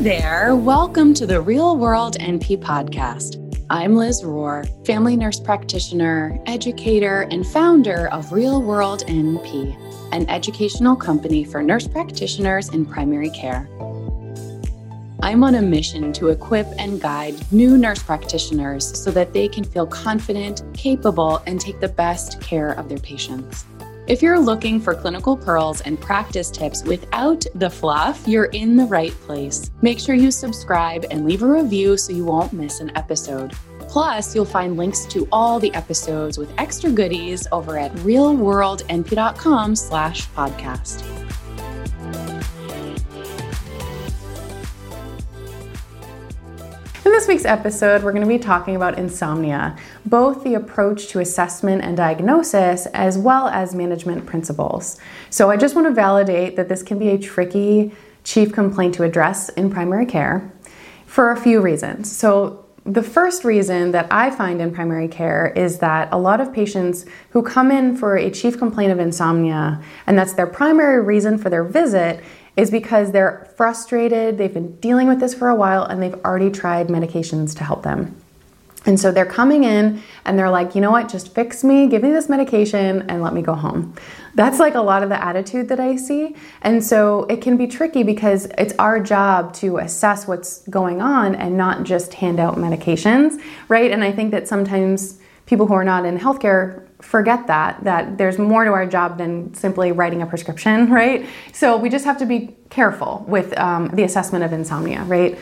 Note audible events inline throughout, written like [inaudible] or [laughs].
There, welcome to the Real World NP podcast. I'm Liz Rohr, family nurse practitioner, educator, and founder of Real World NP, an educational company for nurse practitioners in primary care. I'm on a mission to equip and guide new nurse practitioners so that they can feel confident, capable, and take the best care of their patients. If you're looking for clinical pearls and practice tips without the fluff, you're in the right place. Make sure you subscribe and leave a review so you won't miss an episode. Plus, you'll find links to all the episodes with extra goodies over at realworldnp.com slash podcast. This week's episode, we're going to be talking about insomnia, both the approach to assessment and diagnosis, as well as management principles. So, I just want to validate that this can be a tricky chief complaint to address in primary care for a few reasons. So, the first reason that I find in primary care is that a lot of patients who come in for a chief complaint of insomnia, and that's their primary reason for their visit, is because they're frustrated, they've been dealing with this for a while, and they've already tried medications to help them. And so they're coming in and they're like, you know what, just fix me, give me this medication, and let me go home. That's like a lot of the attitude that I see. And so it can be tricky because it's our job to assess what's going on and not just hand out medications, right? And I think that sometimes people who are not in healthcare forget that that there's more to our job than simply writing a prescription [laughs] right? So we just have to be careful with um, the assessment of insomnia right?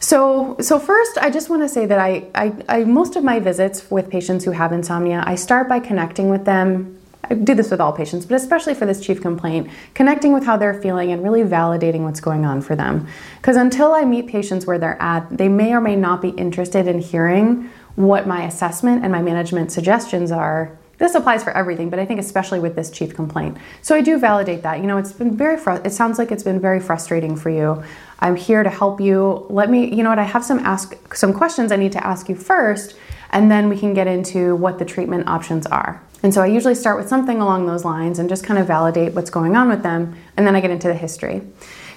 So so first i just want to say that I, I, I most of my visits with patients who have insomnia i start by connecting with them. I do this with all patients, but especially for this chief complaint, connecting with how they're feeling and really validating what's going on for them. Because until I meet patients where they're at, they may or may not be interested in hearing what my assessment and my management suggestions are this applies for everything, but I think especially with this chief complaint. So I do validate that. You know, it's been very fr- it sounds like it's been very frustrating for you. I'm here to help you. Let me, you know what, I have some ask some questions I need to ask you first, and then we can get into what the treatment options are. And so I usually start with something along those lines and just kind of validate what's going on with them, and then I get into the history.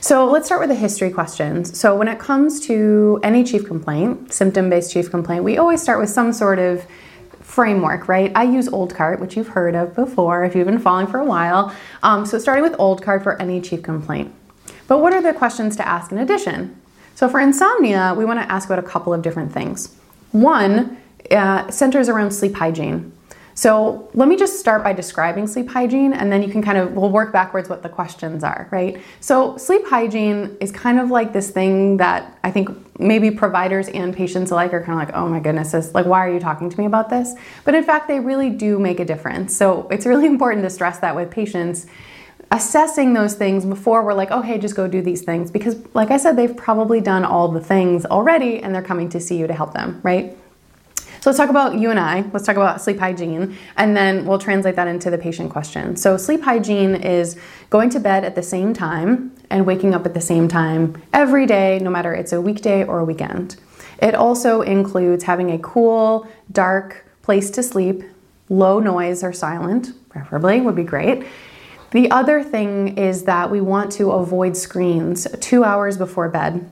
So let's start with the history questions. So when it comes to any chief complaint, symptom-based chief complaint, we always start with some sort of framework, right? I use OLDCART, which you've heard of before if you've been following for a while. Um, so starting with OLDCART for any chief complaint. But what are the questions to ask in addition? So for insomnia, we want to ask about a couple of different things. One uh, centers around sleep hygiene. So let me just start by describing sleep hygiene and then you can kind of, we'll work backwards what the questions are, right? So sleep hygiene is kind of like this thing that I think maybe providers and patients alike are kind of like, oh my goodness, this, like, why are you talking to me about this? But in fact, they really do make a difference. So it's really [laughs] important to stress that with patients assessing those things before we're like, oh, hey, just go do these things. Because, like I said, they've probably done all the things already and they're coming to see you to help them, right? So let's talk about you and I. Let's talk about sleep hygiene, and then we'll translate that into the patient question. So, sleep hygiene is going to bed at the same time and waking up at the same time every day, no matter it's a weekday or a weekend. It also includes having a cool, dark place to sleep, low noise or silent, preferably, would be great. The other thing is that we want to avoid screens two hours before bed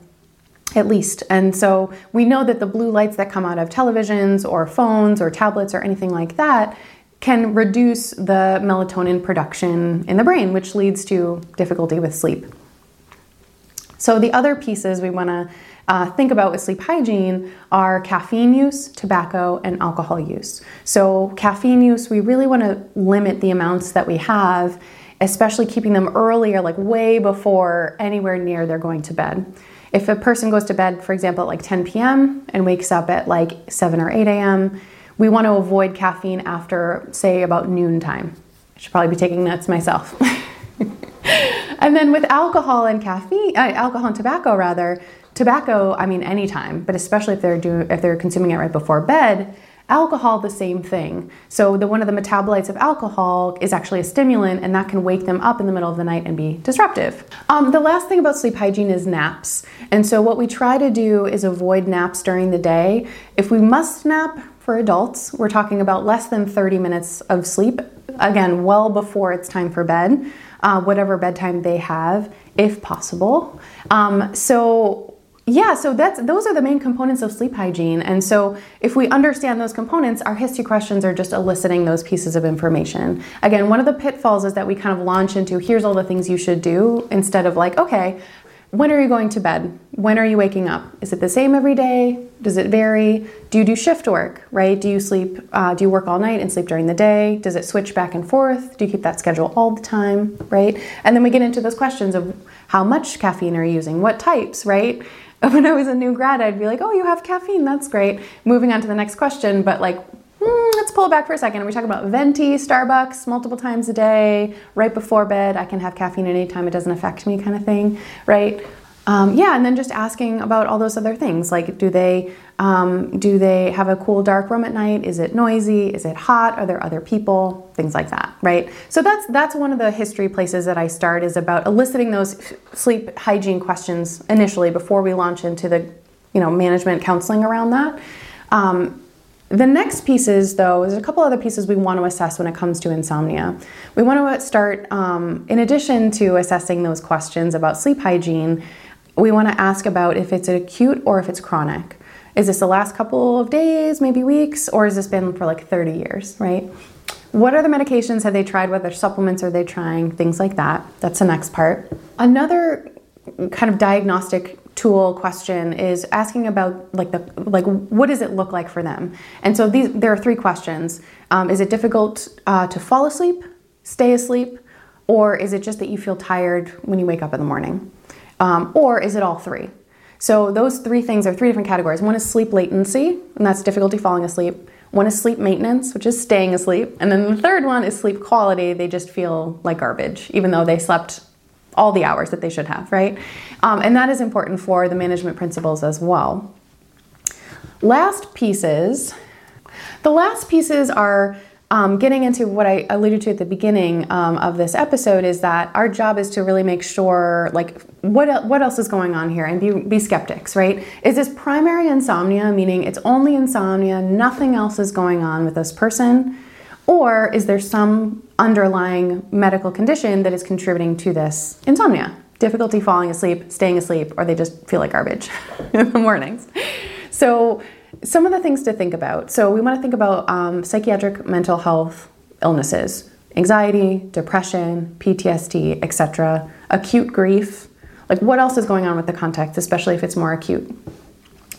at least. And so we know that the blue lights that come out of televisions or phones or tablets or anything like that can reduce the melatonin production in the brain, which leads to difficulty with sleep. So, the other pieces we want to uh, think about with sleep hygiene are caffeine use, tobacco, and alcohol use. So, caffeine use, we really want to limit the amounts that we have, especially keeping them earlier, like way before anywhere near they're going to bed. If a person goes to bed, for example, at like 10 p.m. and wakes up at like 7 or 8 a.m., we want to avoid caffeine after, say, about noon time. I should probably be taking notes myself. [laughs] and then with alcohol and caffeine, uh, alcohol and tobacco rather, tobacco, I mean, anytime, but especially if they're do, if they're consuming it right before bed, Alcohol, the same thing. So the one of the metabolites of alcohol is actually a stimulant, and that can wake them up in the middle of the night and be disruptive. Um, the last thing about sleep hygiene is naps. And so what we try to do is avoid naps during the day. If we must nap for adults, we're talking about less than 30 minutes of sleep. Again, well before it's time for bed, uh, whatever bedtime they have, if possible. Um, so yeah, so that's those are the main components of sleep hygiene. And so if we understand those components, our history questions are just eliciting those pieces of information. Again, one of the pitfalls is that we kind of launch into here's all the things you should do instead of like, okay, when are you going to bed? When are you waking up? Is it the same every day? Does it vary? Do you do shift work, right? Do you sleep, uh, do you work all night and sleep during the day? Does it switch back and forth? Do you keep that schedule all the time, right? And then we get into those questions of how much caffeine are you using? What types, right? [laughs] when I was a new grad, I'd be like, oh, you have caffeine, that's great. Moving on to the next question, but like, hmm, let's pull it back for a second. Are we talking about venti, Starbucks, multiple times a day, right before bed? I can have caffeine anytime, it doesn't affect me, kind of thing, right? Um, yeah, and then just asking about all those other things, like do they um, do they have a cool dark room at night? Is it noisy? Is it hot? Are there other people? Things like that, right? So that's that's one of the history places that I start is about eliciting those sleep hygiene questions initially before we launch into the you know management counseling around that. Um, the next pieces, though, there's a couple other pieces we want to assess when it comes to insomnia. We want to start, um, in addition to assessing those questions about sleep hygiene, we want to ask about if it's acute or if it's chronic. Is this the last couple of days, maybe weeks, or has this been for like 30 years, right? What other medications have they tried? What other supplements are they trying? Things like that. That's the next part. Another kind of diagnostic tool question is asking about like the like what does it look like for them and so these there are three questions um, is it difficult uh, to fall asleep stay asleep or is it just that you feel tired when you wake up in the morning um, or is it all three? So those three things are three different categories. One is sleep latency, and that's difficulty falling asleep. One is sleep maintenance, which is staying asleep. And then the third one is sleep quality. They just feel like garbage, even though they slept all the hours that they should have, right? Um, and that is important for the management principles as well. Last pieces. The last pieces are um, getting into what I alluded to at the beginning um, of this episode is that our job is to really make sure, like, what what else is going on here, and be be skeptics, right? Is this primary insomnia, meaning it's only insomnia, nothing else is going on with this person, or is there some underlying medical condition that is contributing to this insomnia? Difficulty falling asleep, staying asleep, or they just feel like garbage [laughs] in the mornings. So some of the things to think about. So, we want to think about um, psychiatric mental health illnesses, anxiety, depression, PTSD, etc., acute grief. Like, what else is going on with the context, especially if it's more acute?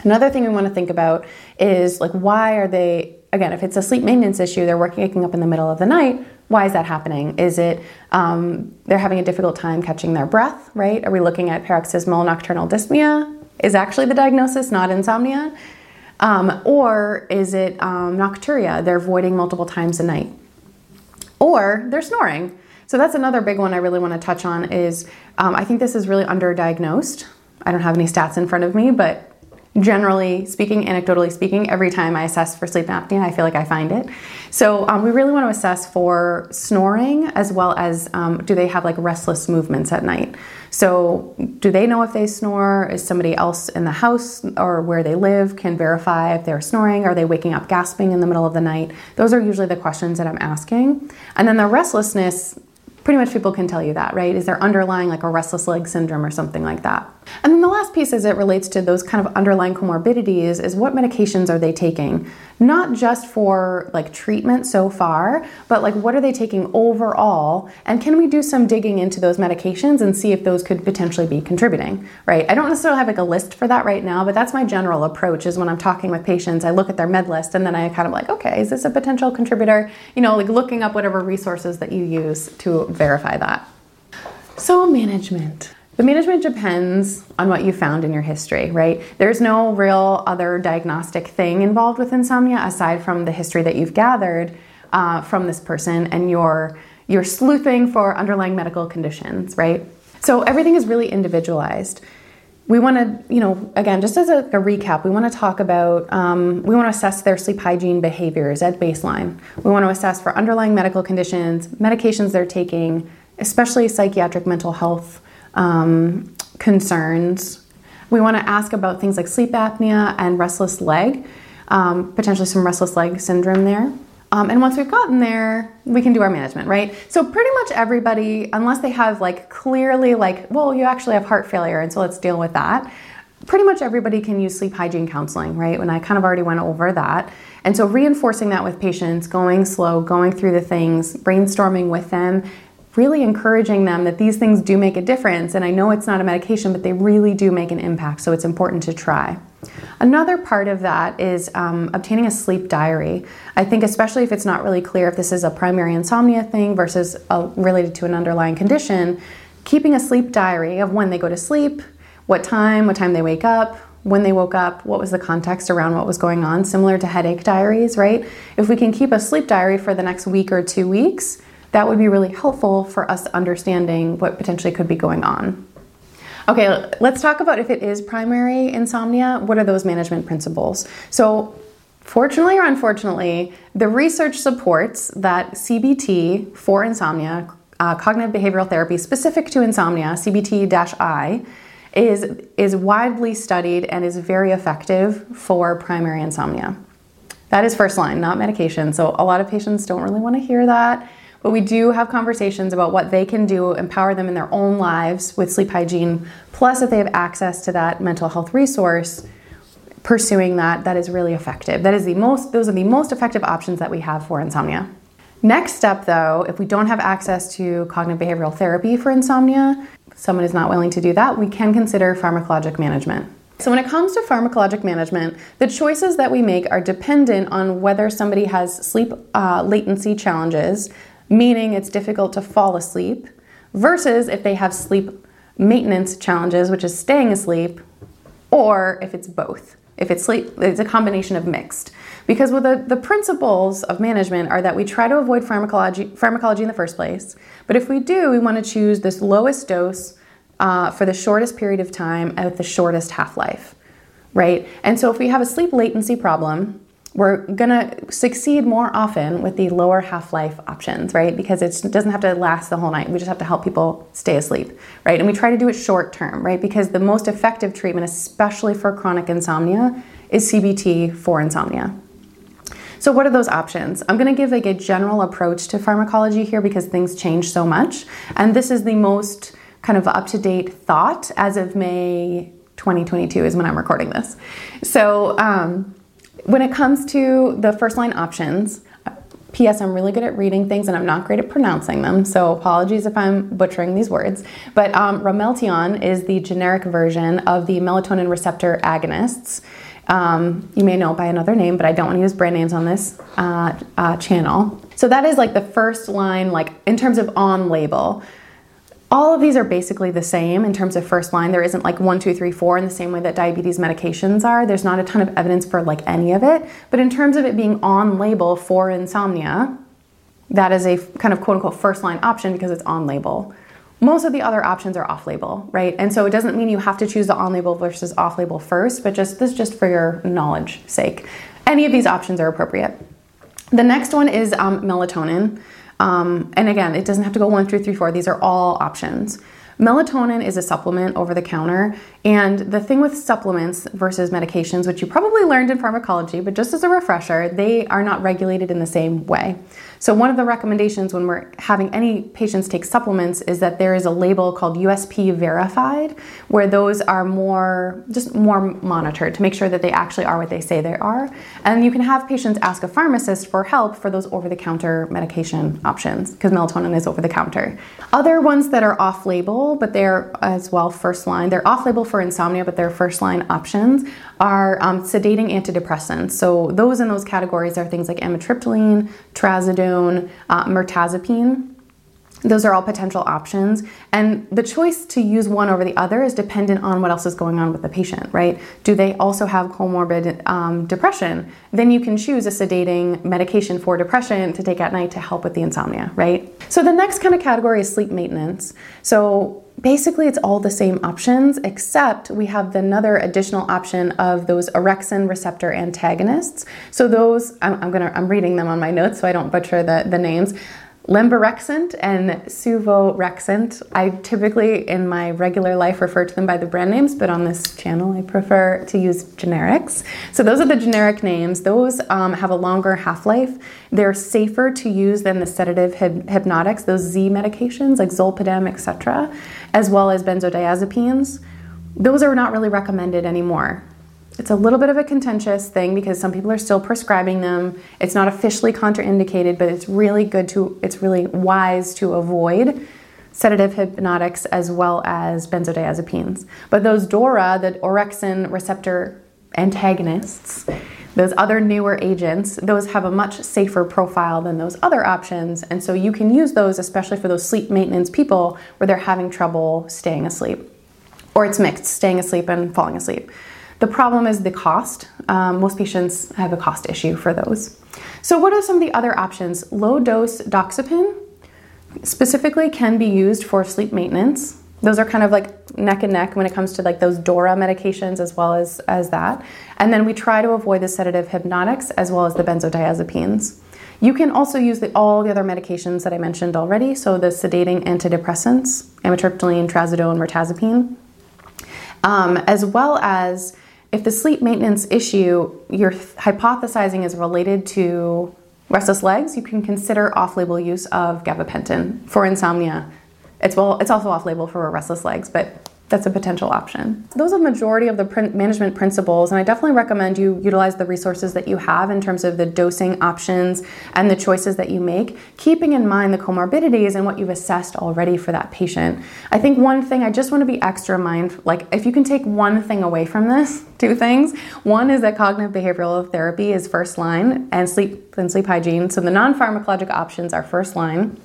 Another thing we want to think about is like, why are they, again, if it's a sleep maintenance issue, they're waking up in the middle of the night, why is that happening? Is it um, they're having a difficult time catching their breath, right? Are we looking at paroxysmal nocturnal dyspnea? Is actually the diagnosis not insomnia? Um, or is it um, nocturia? They're voiding multiple times a night. Or they're snoring. So that's another big one I really want to touch on is um, I think this is really underdiagnosed. I don't have any stats in front of me, but generally speaking, anecdotally speaking, every time I assess for sleep apnea, I feel like I find it. So um, we really want to assess for snoring as well as um, do they have like restless movements at night. So do they know if they snore? Is somebody else in the house or where they live can verify if they're snoring? Are they waking up gasping in the middle of the night? Those are usually the questions that I'm asking. And then the restlessness pretty much people can tell you that, right? Is there underlying like a restless leg syndrome or something like that? And then the last piece as it relates to those kind of underlying comorbidities is what medications are they taking? Not just for like treatment so far, but like what are they taking overall? And can we do some digging into those medications and see if those could potentially be contributing, right? I don't necessarily have like a list for that right now, but that's my general approach is when I'm talking with patients, I look at their med list and then I kind of like, okay, is this a potential contributor? You know, like looking up whatever resources that you use to verify that. So, management. The management depends on what you found in your history, right? There's no real other diagnostic thing involved with insomnia aside from the history that you've gathered uh, from this person and your you're sleuthing for underlying medical conditions, right? So everything is really individualized. We want to, you know, again, just as a, a recap, we want to talk about, um, we want to assess their sleep hygiene behaviors at baseline. We want to assess for underlying medical conditions, medications they're taking, especially psychiatric mental health um, concerns. We want to ask about things like sleep apnea and restless leg, um, potentially some restless leg syndrome there. Um, and once we've gotten there, we can do our management, right? So pretty much everybody, unless they have like clearly like, well, you actually have heart failure, and so let's deal with that. pretty much everybody can use sleep hygiene counseling, right? When I kind of already went over that. And so reinforcing that with patients, going slow, going through the things, brainstorming with them, really encouraging them that these things do make a difference. And I know it's not a medication, but they really do make an impact. So it's important to try. Another part of that is um, obtaining a sleep diary. I think, especially if it's not really clear if this is a primary insomnia thing versus a, related to an underlying condition, keeping a sleep diary of when they go to sleep, what time, what time they wake up, when they woke up, what was the context around what was going on, similar to headache diaries, right? If we can keep a sleep diary for the next week or two weeks, that would be really helpful for us understanding what potentially could be going on. Okay, let's talk about if it is primary insomnia, what are those management principles? So, fortunately or unfortunately, the research supports that CBT for insomnia, uh, cognitive behavioral therapy specific to insomnia, CBT I, is, is widely studied and is very effective for primary insomnia. That is first line, not medication. So, a lot of patients don't really want to hear that. But we do have conversations about what they can do, empower them in their own lives with sleep hygiene. Plus, if they have access to that mental health resource, pursuing that, that is really effective. That is the most, those are the most effective options that we have for insomnia. Next step, though, if we don't have access to cognitive behavioral therapy for insomnia, someone is not willing to do that, we can consider pharmacologic management. So, when it comes to pharmacologic management, the choices that we make are dependent on whether somebody has sleep uh, latency challenges, meaning it's difficult to fall asleep, versus if they have sleep maintenance challenges, which is staying asleep, or if it's both. If it's sleep, it's a combination of mixed. Because the, the principles of management are that we try to avoid pharmacology, pharmacology in the first place, but if we do, we want to choose this lowest dose uh, for the shortest period of time at the shortest half life, right? And so if we have a sleep latency problem, we're to succeed more often with the lower half life options, right? Because it doesn't have to last the whole night. We just have to help people stay asleep, right? And we try to do it short term, right? Because the most effective treatment, especially for chronic insomnia, is CBT for insomnia. So, what are those options? I'm to give like a general approach to pharmacology here because things change so much. And this is the most kind of up to date thought as of May 2022 is when I'm recording this. So, um, when it comes to the first line options, P.S. I'm really good at reading things and I'm not great at pronouncing them, so apologies if I'm butchering these words. But um, Ramelteon is the generic version of the melatonin receptor agonists. Um, you may know it by another name, but I don't want to use brand names on this uh, uh, channel. So that is like the first line, like in terms of on label. All of these are basically the same in terms of first line. There isn't like one, two, three, four in the same way that diabetes medications are. There's not a ton of evidence for like any of it. But in terms of it being on label for insomnia, that is a kind of quote unquote first line option because it's on label. Most of the other options are off label, right? And so it doesn't mean you have to choose the on label versus off label first, but just this is just for your knowledge sake. Any of these options are appropriate. The next one is um, melatonin. Um, and again, it doesn't have to go one, two, three, four. These are all options. Melatonin is a supplement over the counter. And the thing with supplements versus medications, which you probably learned in pharmacology, but just as a refresher, they are not regulated in the same way. So, one of the recommendations when we're having any patients take supplements is that there is a label called USP verified, where those are more, just more monitored to make sure that they actually are what they say they are. And you can have patients ask a pharmacist for help for those over the counter medication options, because melatonin is over the counter. Other ones that are off label, but they're as well first line, they're off label for insomnia, but they're first line options, are um, sedating antidepressants. So, those in those categories are things like amitriptyline, trazodone uh, mirtazapine. Those are all potential options. And the choice to use one over the other is dependent on what else is going on with the patient, right? Do they also have comorbid um, depression? Then you can choose a sedating medication for depression to take at night to help with the insomnia, right? So the next kind of category is sleep maintenance. So basically it's all the same options except we have another additional option of those orexin receptor antagonists so those i'm, I'm gonna i'm reading them on my notes so i don't butcher the, the names Lemborexant and Suvorexant. I typically, in my regular life, refer to them by the brand names, but on this channel, I prefer to use generics. So, those are the generic names. Those um, have a longer half life. They're safer to use than the sedative hypnotics, those Z medications like Zolpidem, etc., as well as benzodiazepines. those are not really recommended anymore. It's a little bit of a contentious thing because some people are still prescribing them. It's not officially contraindicated, but it's really good to, it's really wise to avoid sedative hypnotics as well as benzodiazepines. But those DORA, the orexin receptor antagonists, those other newer agents, those have a much safer profile than those other options. And so you can use those, especially for those sleep maintenance people where they're having trouble staying asleep. Or it's mixed, staying asleep and falling asleep. The problem is the cost. Um, most patients have a cost issue for those. So, what are some of the other options? Low dose doxepin specifically can be used for sleep maintenance. Those are kind of like neck and neck when it comes to like those DORA medications as well as, as that. And then we try to avoid the sedative hypnotics as well as the benzodiazepines. You can also use the, all the other medications that I mentioned already, so the sedating antidepressants, amitriptyline, trazodone, mirtazapine, um, as well as if the sleep maintenance issue you're hypothesizing is related to restless legs, you can consider off-label use of gabapentin for insomnia. It's well, it's also off-label for restless legs, but that's a potential option. Those are the majority of the management principles, and I definitely recommend you utilize the resources that you have in terms of the dosing options and the choices that you make, keeping in mind the comorbidities and what you've assessed already for that patient. I think one thing I just want to be extra mindful, like if you can take one thing away from this, [laughs] two things. One is that cognitive behavioral therapy is first line, and sleep and sleep hygiene. So the non-pharmacologic options are first line.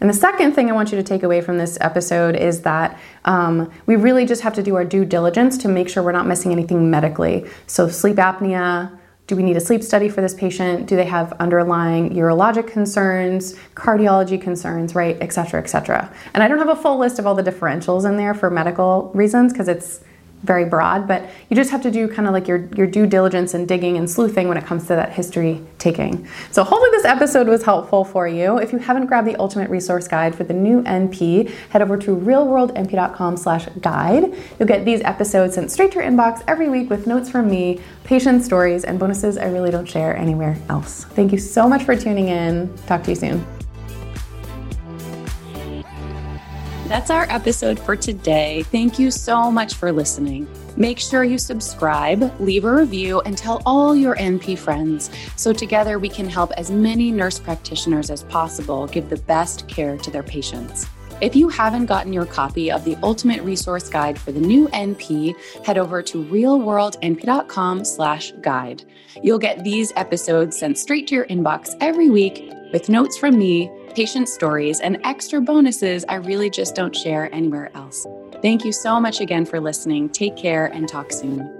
And the second thing I want you to take away from this episode is that um, we really just have to do our due diligence to make sure we're not missing anything medically. So, sleep apnea, do we need a sleep study for this patient? Do they have underlying urologic concerns, cardiology concerns, right, et cetera, et cetera? And I don't have a full list of all the differentials in there for medical reasons because it's very broad, but you just have to do kind of like your, your due diligence and digging and sleuthing when it comes to that history taking. So hopefully this episode was helpful for you. If you haven't grabbed the ultimate resource guide for the new NP, head over to realworldnp.com slash guide. You'll get these episodes sent straight to your inbox every week with notes from me, patient stories, and bonuses I really don't share anywhere else. Thank you so much for tuning in. Talk to you soon. That's our episode for today. Thank you so much for listening. Make sure you subscribe, leave a review, and tell all your NP friends so together we can help as many nurse practitioners as possible give the best care to their patients. If you haven't gotten your copy of the Ultimate Resource Guide for the new NP, head over to realworldnp.com slash guide. You'll get these episodes sent straight to your inbox every week with notes from me patient stories, and extra bonuses I really just don't share anywhere else. Thank you so much again for listening. Take care and talk soon.